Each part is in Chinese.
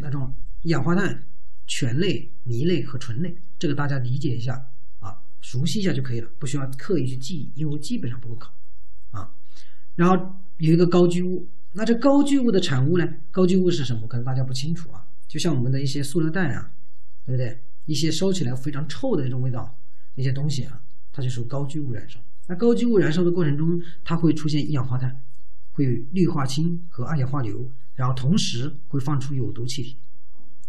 那种一氧化碳醛类、醚类和醇类，这个大家理解一下啊，熟悉一下就可以了，不需要刻意去记忆，因为基本上不会考啊。然后有一个高聚物，那这高聚物的产物呢？高聚物是什么？可能大家不清楚啊，就像我们的一些塑料袋啊，对不对？一些烧起来非常臭的那种味道那些东西啊，它就属于高聚物燃烧。那高聚物燃烧的过程中，它会出现一氧化碳，会有氯化氢和二氧化硫，然后同时会放出有毒气体，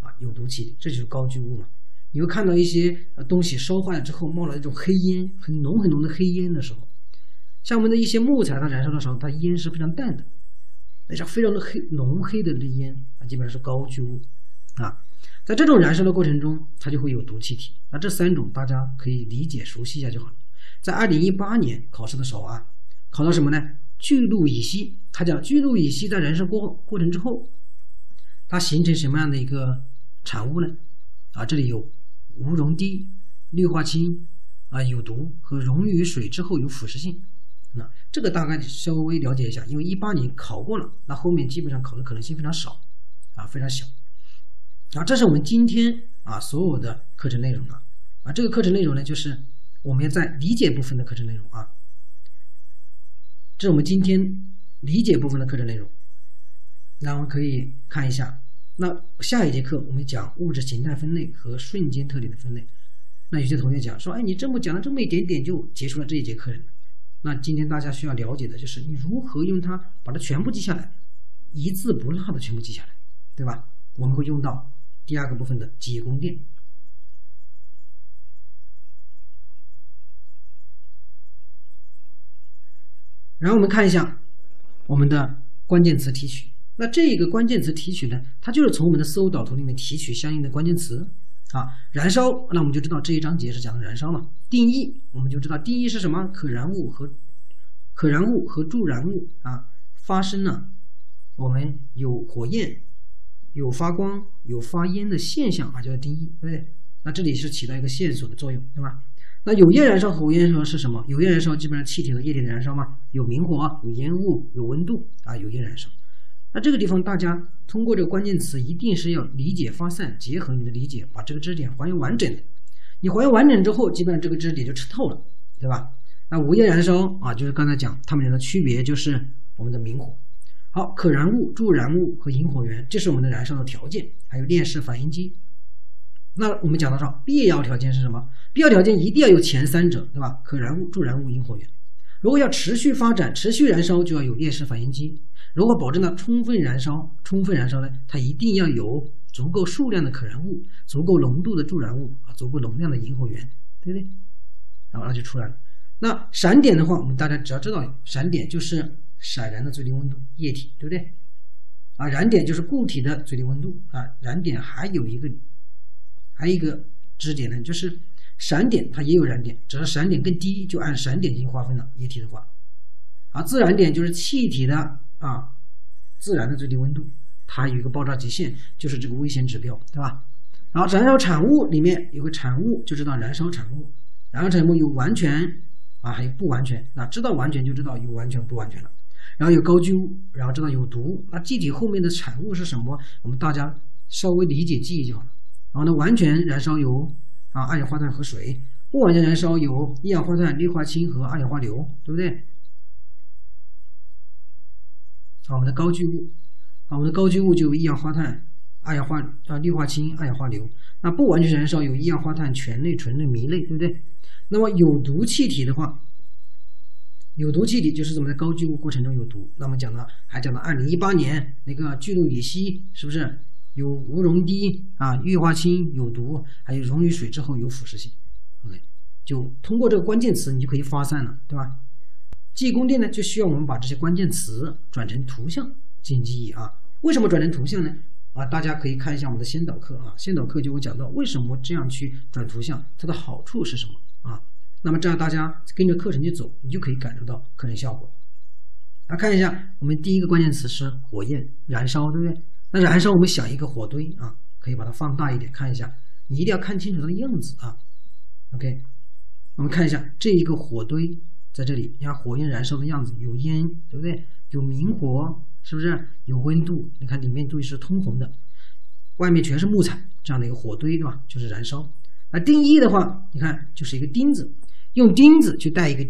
啊，有毒气体，这就是高聚物嘛。你会看到一些东西烧坏了之后冒了一种黑烟，很浓很浓的黑烟的时候，像我们的一些木材，它燃烧的时候，它烟是非常淡的，那叫非常的黑浓黑的那烟啊，基本上是高聚物啊。在这种燃烧的过程中，它就会有毒气体。那这三种大家可以理解熟悉一下就好了。在二零一八年考试的时候啊，考到什么呢？聚氯乙烯。它讲聚氯乙烯在燃烧过过程之后，它形成什么样的一个产物呢？啊，这里有无溶滴、氯化氢啊有毒和溶于水之后有腐蚀性。那这个大概稍微了解一下，因为一八年考过了，那后面基本上考的可能性非常少啊，非常小。啊，这是我们今天啊所有的课程内容了。啊，这个课程内容呢，就是我们要在理解部分的课程内容啊。这是我们今天理解部分的课程内容。那我们可以看一下，那下一节课我们讲物质形态分类和瞬间特点的分类。那有些同学讲说，哎，你这么讲了这么一点点就结束了这一节课程。那今天大家需要了解的就是你如何用它把它全部记下来，一字不落的全部记下来，对吧？我们会用到。第二个部分的解供电，然后我们看一下我们的关键词提取。那这个关键词提取呢，它就是从我们的思维导图里面提取相应的关键词啊。燃烧，那我们就知道这一章节是讲的燃烧了。定义，我们就知道定义是什么？可燃物和可燃物和助燃物啊发生了，我们有火焰。有发光、有发烟的现象啊，叫做定义，对不对？那这里是起到一个线索的作用，对吧？那有焰燃烧和无焰燃烧是什么？有焰燃烧基本上气体和液体的燃烧嘛，有明火啊、有烟雾、有温度啊，有焰燃烧。那这个地方大家通过这个关键词，一定是要理解发散，结合你的理解，把这个知识点还原完整的。你还原完整之后，基本上这个知识点就吃透了，对吧？那无焰燃烧啊，就是刚才讲它们俩的区别，就是我们的明火。好，可燃物、助燃物和引火源，这是我们的燃烧的条件。还有链式反应机。那我们讲到说，必要条件是什么？必要条件一定要有前三者，对吧？可燃物、助燃物、引火源。如果要持续发展、持续燃烧，就要有链式反应机。如果保证了充分燃烧、充分燃烧呢，它一定要有足够数量的可燃物、足够浓度的助燃物啊、足够容量的引火源，对不对？然后那就出来了。那闪点的话，我们大家只要知道，闪点就是。闪燃的最低温度，液体，对不对？啊，燃点就是固体的最低温度啊。燃点还有一个，还有一个知识点呢，就是闪点它也有燃点，只要闪点更低，就按闪点进行划分了。液体的话，啊，自燃点就是气体的啊，自燃的最低温度，它有一个爆炸极限，就是这个危险指标，对吧？然后燃烧产物里面有个产物，就知道燃烧产物。燃烧产物有完全啊，还有不完全。那知道完全就知道有完全不完全了。然后有高聚物，然后知道有毒，那具体后面的产物是什么？我们大家稍微理解记忆就好了。然后呢，完全燃烧有啊二氧化碳和水，不完全燃烧有一氧化碳、氯化氢和二氧化硫，对不对？啊，我们的高聚物，啊，我们的高聚物就有一氧化碳、二氧化啊氯化氢、二氧化硫。那不完全燃烧有一氧化碳、醛类、醇类、醚类，对不对？那么有毒气体的话。有毒气体就是怎么在高聚物过程中有毒。那么讲到还讲到二零一八年那个聚氯乙烯是不是有无溶滴啊？氯化氢有毒，还有溶于水之后有腐蚀性。OK，就通过这个关键词，你就可以发散了，对吧？记忆宫殿呢，就需要我们把这些关键词转成图像进行记忆啊。为什么转成图像呢？啊，大家可以看一下我们的先导课啊，先导课就会讲到为什么这样去转图像，它的好处是什么啊？那么这样大家跟着课程去走，你就可以感受到课程效果。来看一下，我们第一个关键词是火焰燃烧，对不对？那燃烧，我们想一个火堆啊，可以把它放大一点看一下，你一定要看清楚它的样子啊。OK，我们看一下这一个火堆在这里，你看火焰燃烧的样子，有烟，对不对？有明火，是不是？有温度，你看里面都是通红的。外面全是木材这样的一个火堆，对吧？就是燃烧。那定义的话，你看就是一个钉子，用钉子去带一个钉。